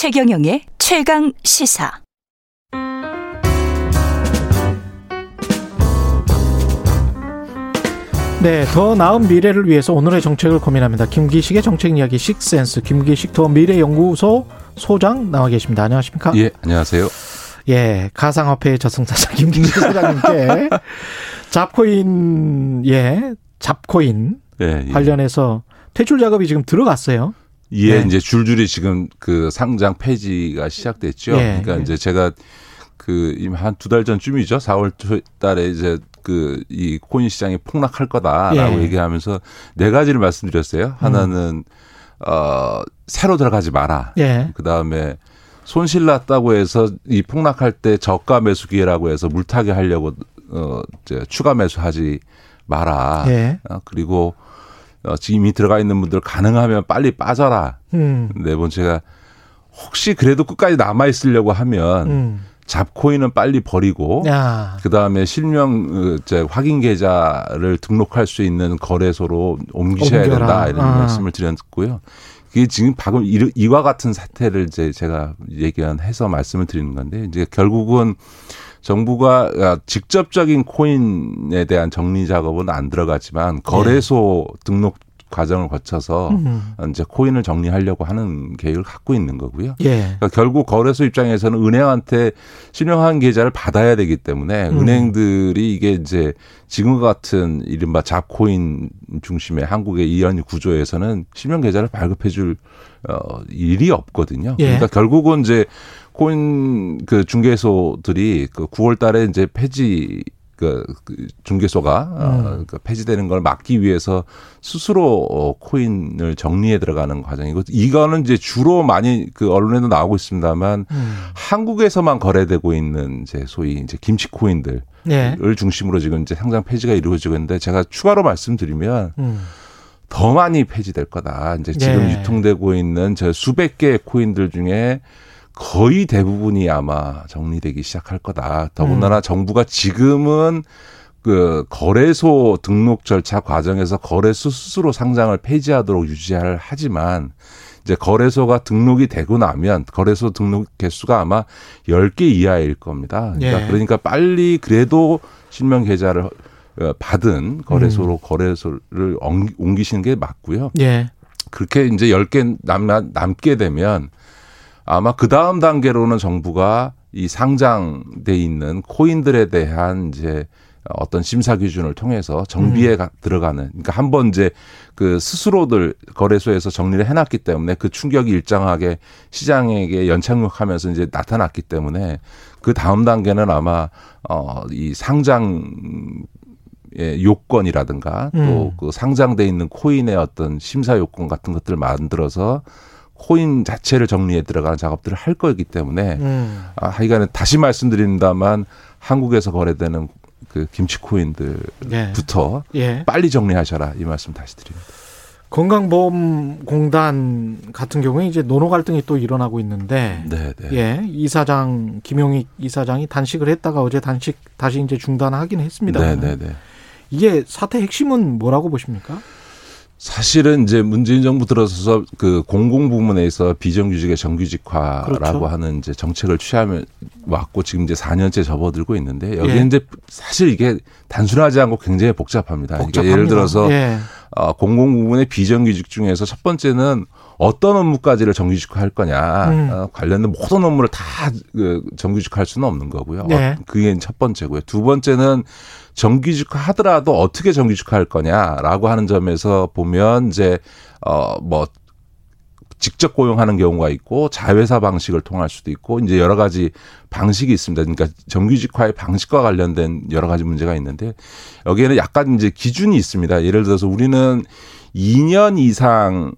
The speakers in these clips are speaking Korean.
최경영의 최강 시사. 네, 더 나은 미래를 위해서 오늘의 정책을 고민합니다. 김기식의 정책 이야기 식센스 김기식 더 미래 연구소 소장 나와 계십니다. 안녕하십니까? 예, 안녕하세요. 예, 가상화폐 저승사자 김기식 소장님께 잡코인 예, 잡코인 예, 예. 관련해서 퇴출 작업이 지금 들어갔어요. 예, 네. 이제 줄줄이 지금 그 상장 폐지가 시작됐죠. 예, 그러니까 예. 이제 제가 그한두 달 전쯤이죠. 4월 달에 이제 그 이 코인 시장이 폭락할 거다라고 예. 얘기하면서 네 가지를 말씀드렸어요. 하나는 음. 어 새로 들어가지 마라. 예. 그다음에 손실 났다고 해서 이 폭락할 때 저가 매수 기회라고 해서 물타기 하려고 어 이제 추가 매수하지 마라. 예. 어, 그리고 어, 지금 이미 들어가 있는 분들 가능하면 빨리 빠져라. 음. 네 번째가 혹시 그래도 끝까지 남아 있으려고 하면 음. 잡코인은 빨리 버리고 그 다음에 실명 어, 이제 확인 계좌를 등록할 수 있는 거래소로 옮기셔야 옮겨라. 된다 이런 아. 말씀을 드렸고요. 이게 지금 방금 이와 같은 사태를 이제 제가 얘기해서 말씀을 드리는 건데 이제 결국은 정부가 아, 직접적인 코인에 대한 정리 작업은 안 들어가지만 거래소 네. 등록 과정을 거쳐서 음. 이제 코인을 정리하려고 하는 계획을 갖고 있는 거고요. 예. 그러니까 결국 거래소 입장에서는 은행한테 신용한 계좌를 받아야 되기 때문에 음. 은행들이 이게 이제 지금 같은 이른바 잡코인 중심의 한국의 이런 구조에서는 신용 계좌를 발급해 줄 어, 일이 없거든요. 예. 그러니까 결국은 이제 코인 그 중개소들이 그 9월 달에 이제 폐지 그, 그 중개소가 어, 음. 어, 그 폐지되는 걸 막기 위해서 스스로 어, 코인을 정리해 들어가는 과정이고 이거는 이제 주로 많이 그 언론에도 나오고 있습니다만 음. 한국에서만 거래되고 있는 이제 소위 이제 김치 코인들을 네. 중심으로 지금 이제 상장 폐지가 이루어지고 있는데 제가 추가로 말씀드리면 음. 더 많이 폐지될 거다. 이제 지금 네. 유통되고 있는 저 수백 개의 코인들 중에 거의 대부분이 아마 정리되기 시작할 거다. 더군다나 음. 정부가 지금은 그 거래소 등록 절차 과정에서 거래소 스스로 상장을 폐지하도록 유지할 하지만 이제 거래소가 등록이 되고 나면 거래소 등록 개수가 아마 10개 이하일 겁니다. 그러니까, 예. 그러니까 빨리 그래도 실명 계좌를 어, 받은 거래소로 음. 거래소를 옮기시는 게 맞고요. 예. 그렇게 이제 10개 남, 남게 되면 아마 그 다음 단계로는 정부가 이 상장돼 있는 코인들에 대한 이제 어떤 심사 기준을 통해서 정비에 음. 들어가는 그러니까 한 번 이제 그 스스로들 거래소에서 정리를 해놨기 때문에 그 충격이 일정하게 시장에게 연착륙하면서 이제 나타났기 때문에 그 다음 단계는 아마 어이 상장 의 요건이라든가 음. 또그 상장돼 있는 코인의 어떤 심사 요건 같은 것들을 만들어서 코인 자체를 정리해 들어가는 작업들을 할 거기 때문에 음. 아, 하여간에 다시 말씀드린다만 한국에서 거래되는 그 김치 코인들부터 예. 예. 빨리 정리하셔라 이 말씀 다시 드립니다. 건강보험공단 같은 경우에 이제 노노 갈등이 또 일어나고 있는데, 네, 네. 예, 이사장 김용익 이사장이 단식을 했다가 어제 단식 다시 이제 중단하긴 했습니다. 네, 네, 네. 이게 사태 핵심은 뭐라고 보십니까? 사실은 이제 문재인 정부 들어서서 그 공공 부문에서 비정규직의 정규직화라고 그렇죠. 하는 이제 정책을 취하면 왔고 지금 이제 4년째 접어들고 있는데 여기 예. 이제 사실 이게 단순하지 않고 굉장히 복잡합니다. 복잡합니다. 그러니까 예를 들어서 예. 어, 공공 부문의 비정규직 중에서 첫 번째는 어떤 업무까지를 정규직화할 거냐 음. 어, 관련된 모든 업무를 다 그, 정규직화할 수는 없는 거고요. 네. 어, 그게 첫 번째고요. 두 번째는 정규직화 하더라도 어떻게 정규직화 할 거냐라고 하는 점에서 보면 이제 어뭐 직접 고용하는 경우가 있고 자회사 방식을 통할 수도 있고 이제 여러 가지 방식이 있습니다. 그러니까 정규직화의 방식과 관련된 여러 가지 문제가 있는데 여기에는 약간 이제 기준이 있습니다. 예를 들어서 우리는 2년 이상을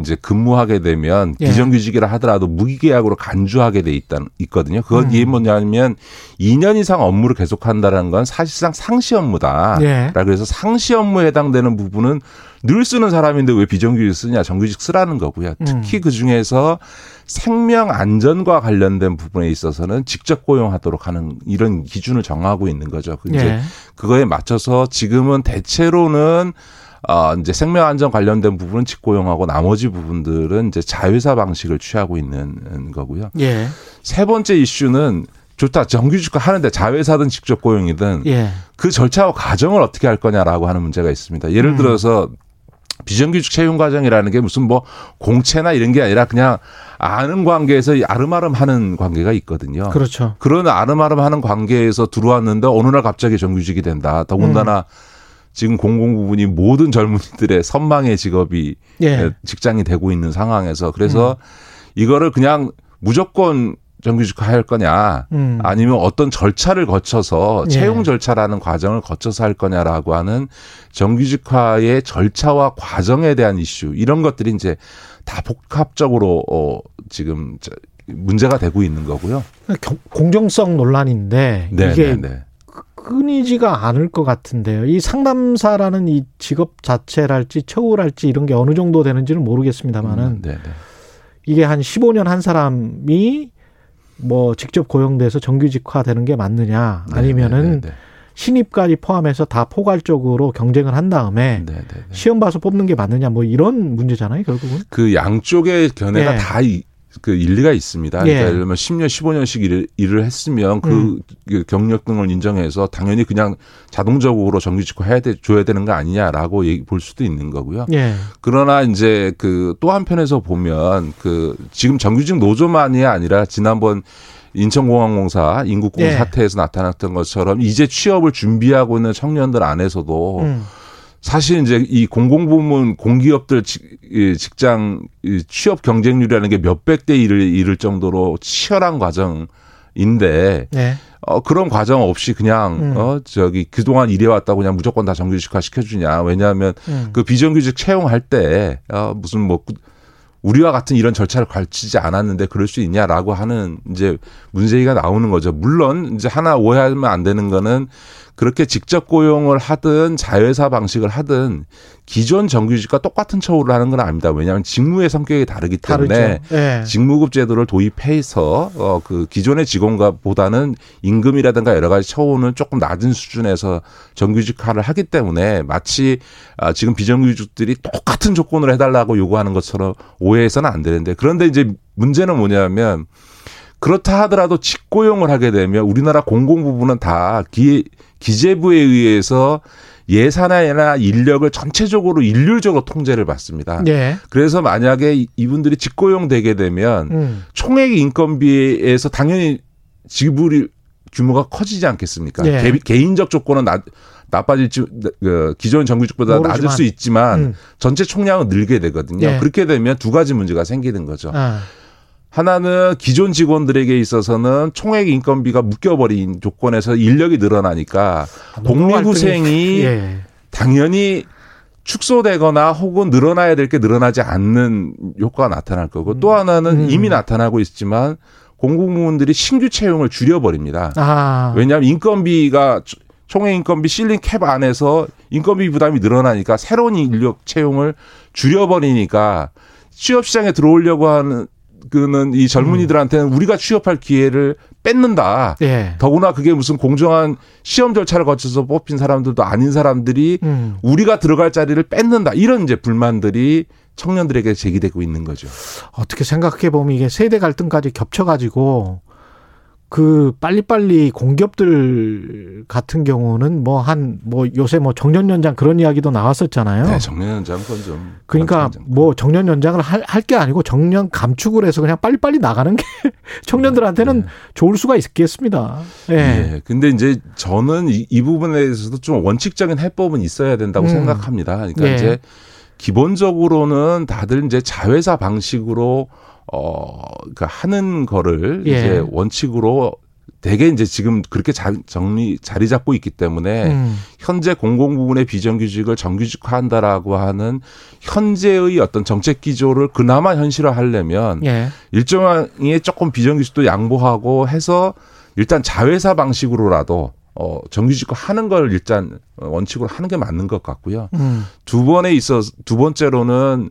이제 근무하게 되면 예. 비정규직이라 하더라도 무기계약으로 간주하게 돼 있다 있거든요. 그건 음. 이게 뭐냐면 2년 이상 업무를 계속한다는 건 사실상 상시 업무다. 예. 그래서 상시 업무에 해당되는 부분은 늘 쓰는 사람인데 왜 비정규직 쓰냐? 정규직 쓰라는 거고요. 음. 특히 음. 그 중에서 생명 안전과 관련된 부분에 있어서는 직접 고용하도록 하는 이런 기준을 정하고 있는 거죠. 이제 예. 그거에 맞춰서 지금은 대체로는 아, 이제 생명 안전 관련된 부분은 직고용하고 나머지 부분들은 이제 자회사 방식을 취하고 있는 거고요. 예. 세 번째 이슈는 좋다. 정규직화 하는데 자회사든 직접 고용이든 예. 그 절차와 과정을 어떻게 할 거냐라고 하는 문제가 있습니다. 예를 음. 들어서 비정규직 채용 과정이라는 게 무슨 뭐 공채나 이런 게 아니라 그냥 아는 관계에서 아름아름 하는 관계가 있거든요. 그렇죠. 그런 아름아름 하는 관계에서 들어왔는데 어느 날 갑자기 정규직이 된다. 더군다나 음. 지금 공공 부분이 모든 젊은이들의 선망의 직업이 예. 직장이 되고 있는 상황에서 그래서 음. 이거를 그냥 무조건 정규직화 할 거냐 음. 아니면 어떤 절차를 거쳐서 예. 채용 절차라는 과정을 거쳐서 할 거냐라고 하는 정규직화의 절차와 과정에 대한 이슈 이런 것들이 이제 다 복합적으로 어 지금 문제가 되고 있는 거고요. 공정성 논란인데 네, 이게 네, 네. 끊이지가 않을 것 같은데요. 이 상담사라는 이 직업 자체랄지 처우랄지 이런 게 어느 정도 되는지는 모르겠습니다만은 음, 네, 네. 이게 한 15년 한 사람이 뭐 직접 고용돼서 정규직화 되는 게 맞느냐 네, 아니면은 네, 신입까지 포함해서 다 포괄적으로 경쟁을 한 다음에 시험 봐서 뽑는 게 맞느냐 뭐 이런 문제잖아요 결국은 그 양쪽의 견해가 네. 다 그 일리가 있습니다. 그러니까 예. 예를 들면 10년, 15년씩 일을, 일을 했으면 그, 음. 그 경력 등을 인정해서 당연히 그냥 자동적으로 정규직화 해야 돼, 줘야 되는 거 아니냐라고 얘기 볼 수도 있는 거고요. 예. 그러나 이제 그 또 한편에서 보면 그 지금 정규직 노조만이 아니라 지난번 인천공항공사 인국공 예. 사태에서 나타났던 것처럼 이제 취업을 준비하고 있는 청년들 안에서도 음. 사실 이제 이 공공부문 공기업들 직장 취업 경쟁률이라는 게 몇백 대 일을 이를 정도로 치열한 과정인데 네. 어 그런 과정 없이 그냥 음. 어 저기 그동안 일해왔다고 그냥 무조건 다 정규직화 시켜주냐 왜냐하면 음. 그 비정규직 채용할 때 어 무슨 뭐 우리와 같은 이런 절차를 걸치지 않았는데 그럴 수 있냐라고 하는 이제 문제가 나오는 거죠. 물론 이제 하나 오해하면 안 되는 거는 그렇게 직접 고용을 하든 자회사 방식을 하든 기존 정규직과 똑같은 처우를 하는 건 아닙니다. 왜냐하면 직무의 성격이 다르기 때문에 네. 직무급 제도를 도입해서 어 그 기존의 직원과 보다는 임금이라든가 여러 가지 처우는 조금 낮은 수준에서 정규직화를 하기 때문에 마치 아 지금 비정규직들이 똑같은 조건을 해달라고 요구하는 것처럼 오해해서는 안 되는데 그런데 이제 문제는 뭐냐면 그렇다 하더라도 직고용을 하게 되면 우리나라 공공 부분은 다 기, 기재부에 의해서 예산이나 인력을 전체적으로 일률적으로 통제를 받습니다. 네. 그래서 만약에 이분들이 직고용 되게 되면 음. 총액 인건비에서 당연히 지불이 규모가 커지지 않겠습니까? 네. 개, 인적 조건은 낮, 나빠질지 그 기존 정규직보다 모르지만. 낮을 수 있지만 음. 전체 총량은 늘게 되거든요. 네. 그렇게 되면 두 가지 문제가 생기는 거죠. 아. 하나는 기존 직원들에게 있어서는 총액 인건비가 묶여버린 조건에서 인력이 늘어나니까 아, 복리후생이 예. 당연히 축소되거나 혹은 늘어나야 될 게 늘어나지 않는 효과가 나타날 거고 또 하나는 음. 이미 나타나고 있지만 공공부문들이 신규 채용을 줄여버립니다. 아. 왜냐하면 인건비가 총액 인건비 실링 캡 안에서 인건비 부담이 늘어나니까 새로운 인력 채용을 줄여버리니까 취업 시장에 들어오려고 하는 그는 이 젊은이들한테는 우리가 취업할 기회를 뺏는다. 예. 더구나 그게 무슨 공정한 시험 절차를 거쳐서 뽑힌 사람들도 아닌 사람들이 음. 우리가 들어갈 자리를 뺏는다. 이런 이제 불만들이 청년들에게 제기되고 있는 거죠. 어떻게 생각해 보면 이게 세대 갈등까지 겹쳐가지고 그 빨리빨리 공기업들 같은 경우는 뭐 한뭐 뭐 요새 뭐 정년 연장 그런 이야기도 나왔었잖아요. 네, 정년 연장 건좀 그러니까 뭐 정년 연장을 할 게 아니고 정년 감축을 해서 그냥 빨리빨리 나가는 게 청년들한테는 네. 좋을 수가 있겠습니다. 예. 네. 네. 근데 이제 저는 이, 이, 부분에 대해서도 좀 원칙적인 해법은 있어야 된다고 음. 생각합니다. 그러니까 네. 이제 기본적으로는 다들 이제 자회사 방식으로 어, 그니까 하는 거를 예. 이제 원칙으로 대개 이제 지금 그렇게 자, 정리 자리 잡고 있기 때문에 음. 현재 공공 부분의 비정규직을 정규직화한다라고 하는 현재의 어떤 정책 기조를 그나마 현실화하려면 예. 일정의 조금 비정규직도 양보하고 해서 일단 자회사 방식으로라도 어 정규직화 하는 걸 일단 원칙으로 하는 게 맞는 것 같고요. 음. 두 번에 있어 두 번째로는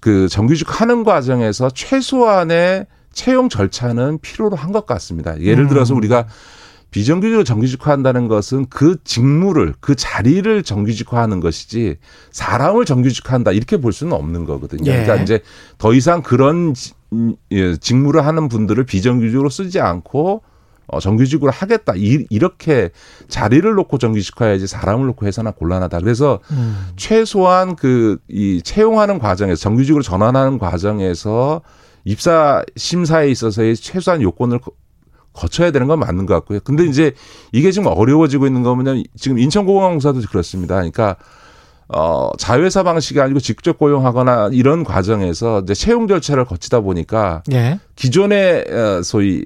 그 정규직 하는 과정에서 최소한의 채용 절차는 필요로 한 것 같습니다. 예를 음. 들어서 우리가 비정규직으로 정규직화한다는 것은 그 직무를 그 자리를 정규직화하는 것이지 사람을 정규직화한다 이렇게 볼 수는 없는 거거든요. 예. 그러니까 이제 더 이상 그런 예, 직무를 하는 분들을 비정규직으로 쓰지 않고 어, 정규직으로 하겠다. 이, 이렇게 자리를 놓고 정규직화해야지 사람을 놓고 해서는 곤란하다. 그래서 음. 최소한 그 이 채용하는 과정에서 정규직으로 전환하는 과정에서 입사 심사에 있어서의 최소한 요건을 거쳐야 되는 건 맞는 것 같고요. 근데 이제 이게 지금 어려워지고 있는 거면 지금 인천공항공사도 그렇습니다. 그러니까 어, 자회사 방식이 아니고 직접 고용하거나 이런 과정에서 이제 채용 절차를 거치다 보니까 예. 기존의 어, 소위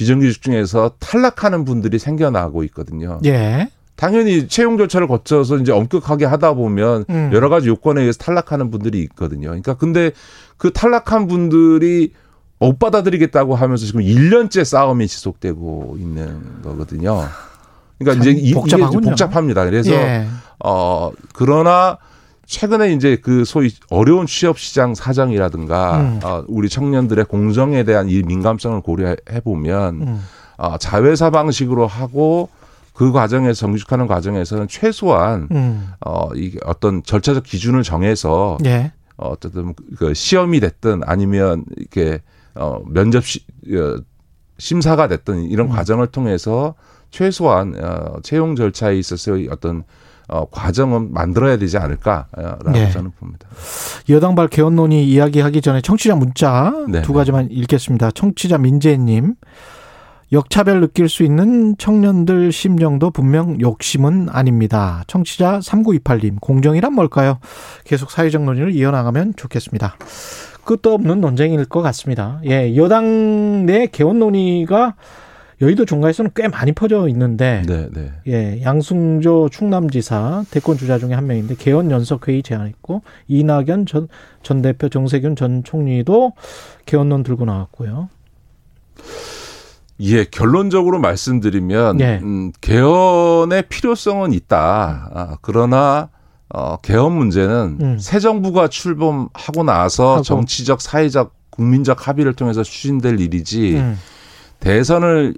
비정규직 중에서 탈락하는 분들이 생겨나고 있거든요. 예. 당연히 채용 절차를 거쳐서 이제 엄격하게 하다 보면 음. 여러 가지 요건에 의해서 탈락하는 분들이 있거든요. 그러니까 근데 그 탈락한 분들이 못 받아들이겠다고 하면서 지금 1년째 싸움이 지속되고 있는 거거든요. 그러니까 이제 복잡하군요. 이게 복잡합니다. 그래서 예. 어 그러나 최근에 이제 그 소위 어려운 취업 시장 사정이라든가 음. 어, 우리 청년들의 공정에 대한 이 민감성을 고려해 보면 음. 어, 자회사 방식으로 하고 그 과정에서 정규직하는 과정에서는 최소한 음. 어 이게 어떤 절차적 기준을 정해서 예. 어, 어쨌든 그 시험이 됐든 아니면 이렇게 어 면접 시, 어, 심사가 됐든 이런 음. 과정을 통해서 최소한 어 채용 절차에 있어서의 어떤 어, 과정은 만들어야 되지 않을까라고 네. 저는 봅니다. 여당발 개헌론이 이야기하기 전에 청취자 문자 네. 두 가지만 읽겠습니다. 청취자 민재님. 역차별 느낄 수 있는 청년들 심정도 분명 욕심은 아닙니다. 청취자 3928님, 공정이란 뭘까요? 계속 사회적 논의를 이어나가면 좋겠습니다. 끝도 없는 논쟁일 것 같습니다. 예, 여당 내 개헌 논의가 여의도 종가에서는 꽤 많이 퍼져 있는데 네, 네. 예, 양승조 충남지사 대권 주자 중에 한 명인데 개헌 연석 회의 제안했고 이낙연 전, 전 대표 정세균 전 총리도 개헌론 들고 나왔고요. 예, 결론적으로 말씀드리면 예. 음, 개헌의 필요성은 있다. 아, 그러나 어, 개헌 문제는 음. 새 정부가 출범하고 나서 하고. 정치적, 사회적, 국민적 합의를 통해서 추진될 일이지 음. 대선을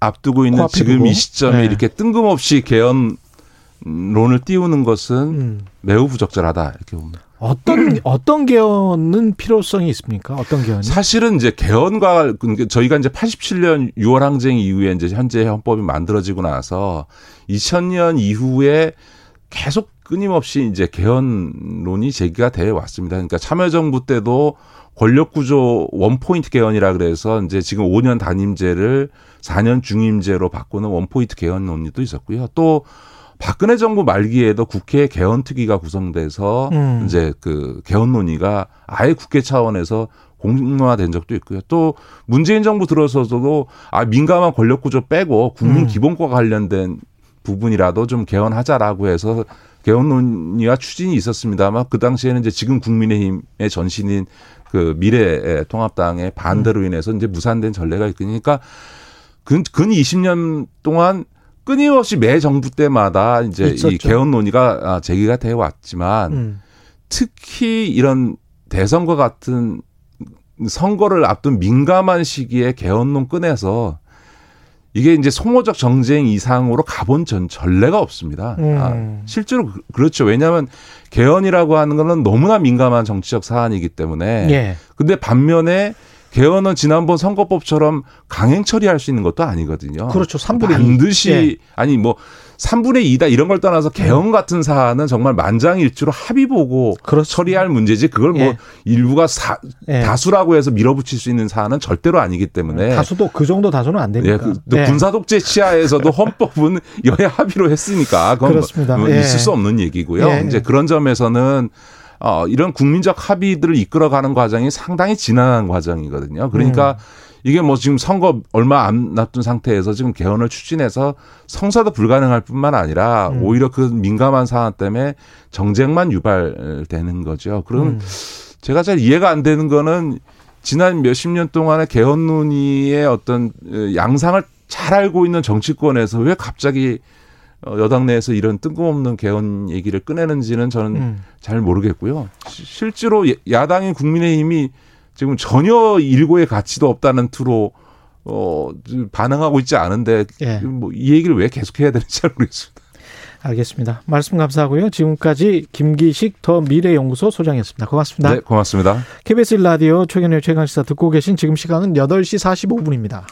앞두고 있는 지금 이 시점에 네. 이렇게 뜬금없이 개헌론을 띄우는 것은 음. 매우 부적절하다 이렇게 봅니다. 어떤 어떤 개헌은 필요성이 있습니까? 어떤 개헌이? 사실은 이제 개헌과 저희가 이제 87년 6월 항쟁 이후에 이제 현재 헌법이 만들어지고 나서 2000년 이후에 계속 끊임없이 이제 개헌론이 제기가 돼 왔습니다. 그러니까 참여정부 때도 권력구조 원포인트 개헌이라 그래서 이제 지금 5년 단임제를 4년 중임제로 바꾸는 원포인트 개헌 논의도 있었고요. 또 박근혜 정부 말기에도 국회 개헌 특위가 구성돼서 음. 이제 그 개헌 논의가 아예 국회 차원에서 공론화된 적도 있고요. 또 문재인 정부 들어서도 아 민감한 권력 구조 빼고 국민 음. 기본과 관련된 부분이라도 좀 개헌하자라고 해서 개헌 논의와 추진이 있었습니다만 그 당시에는 이제 지금 국민의힘의 전신인 그 미래 통합당의 반대로 음. 인해서 이제 무산된 전례가 있으니까 근, 근 20년 동안 끊임없이 매 정부 때마다 이제 있었죠. 이 개헌 논의가 아, 제기가 되어 왔지만 음. 특히 이런 대선과 같은 선거를 앞둔 민감한 시기에 개헌론 꺼내서 이게 이제 소모적 정쟁 이상으로 가본 전 전례가 없습니다. 음. 아, 실제로 그, 그렇죠. 왜냐하면 개헌이라고 하는 거는 너무나 민감한 정치적 사안이기 때문에. 예. 근데 반면에 개헌은 지난번 선거법처럼 강행 처리할 수 있는 것도 아니거든요. 그렇죠. 3분의 반드시 예. 아니 뭐 3분의 2다 이런 걸 떠나서 개헌 같은 사안은 정말 만장일치로 합의 보고 그렇죠. 처리할 문제지 그걸 뭐 예. 일부가 사, 예. 다수라고 해서 밀어붙일 수 있는 사안은 절대로 아니기 때문에 다수도 그 정도 다수는 안 되니까. 예, 그, 예. 군사 독재 치하에서도 헌법은 여야 합의로 했으니까 그건 그렇습니다. 뭐 있을 수 없는 얘기고요. 예. 이제 그런 점에서는 어, 이런 국민적 합의들을 이끌어가는 과정이 상당히 지난한 과정이거든요. 그러니까 음. 이게 뭐 지금 선거 얼마 안 놔둔 상태에서 지금 개헌을 추진해서 성사도 불가능할 뿐만 아니라 음. 오히려 그 민감한 상황 때문에 정쟁만 유발되는 거죠. 그럼 음. 제가 잘 이해가 안 되는 거는 지난 몇십 년 동안의 개헌 논의의 어떤 어, 양상을 잘 알고 있는 정치권에서 왜 갑자기 어, 여당 내에서 이런 뜬금없는 개헌 얘기를 꺼내는지는 저는 음. 잘 모르겠고요. 실제로 야당인 국민의힘이 지금 전혀 일고의 가치도 없다는 투로 어, 반응하고 있지 않은데 예. 뭐이 얘기를 왜 계속해야 되는지 잘 모르겠습니다. 알겠습니다. 말씀 감사하고요. 지금까지 김기식 더 미래연구소 소장이었습니다. 고맙습니다. 네, 고맙습니다. KBS 라디오 최경영 최강시사 듣고 계신 지금 시간은 8시 45분입니다.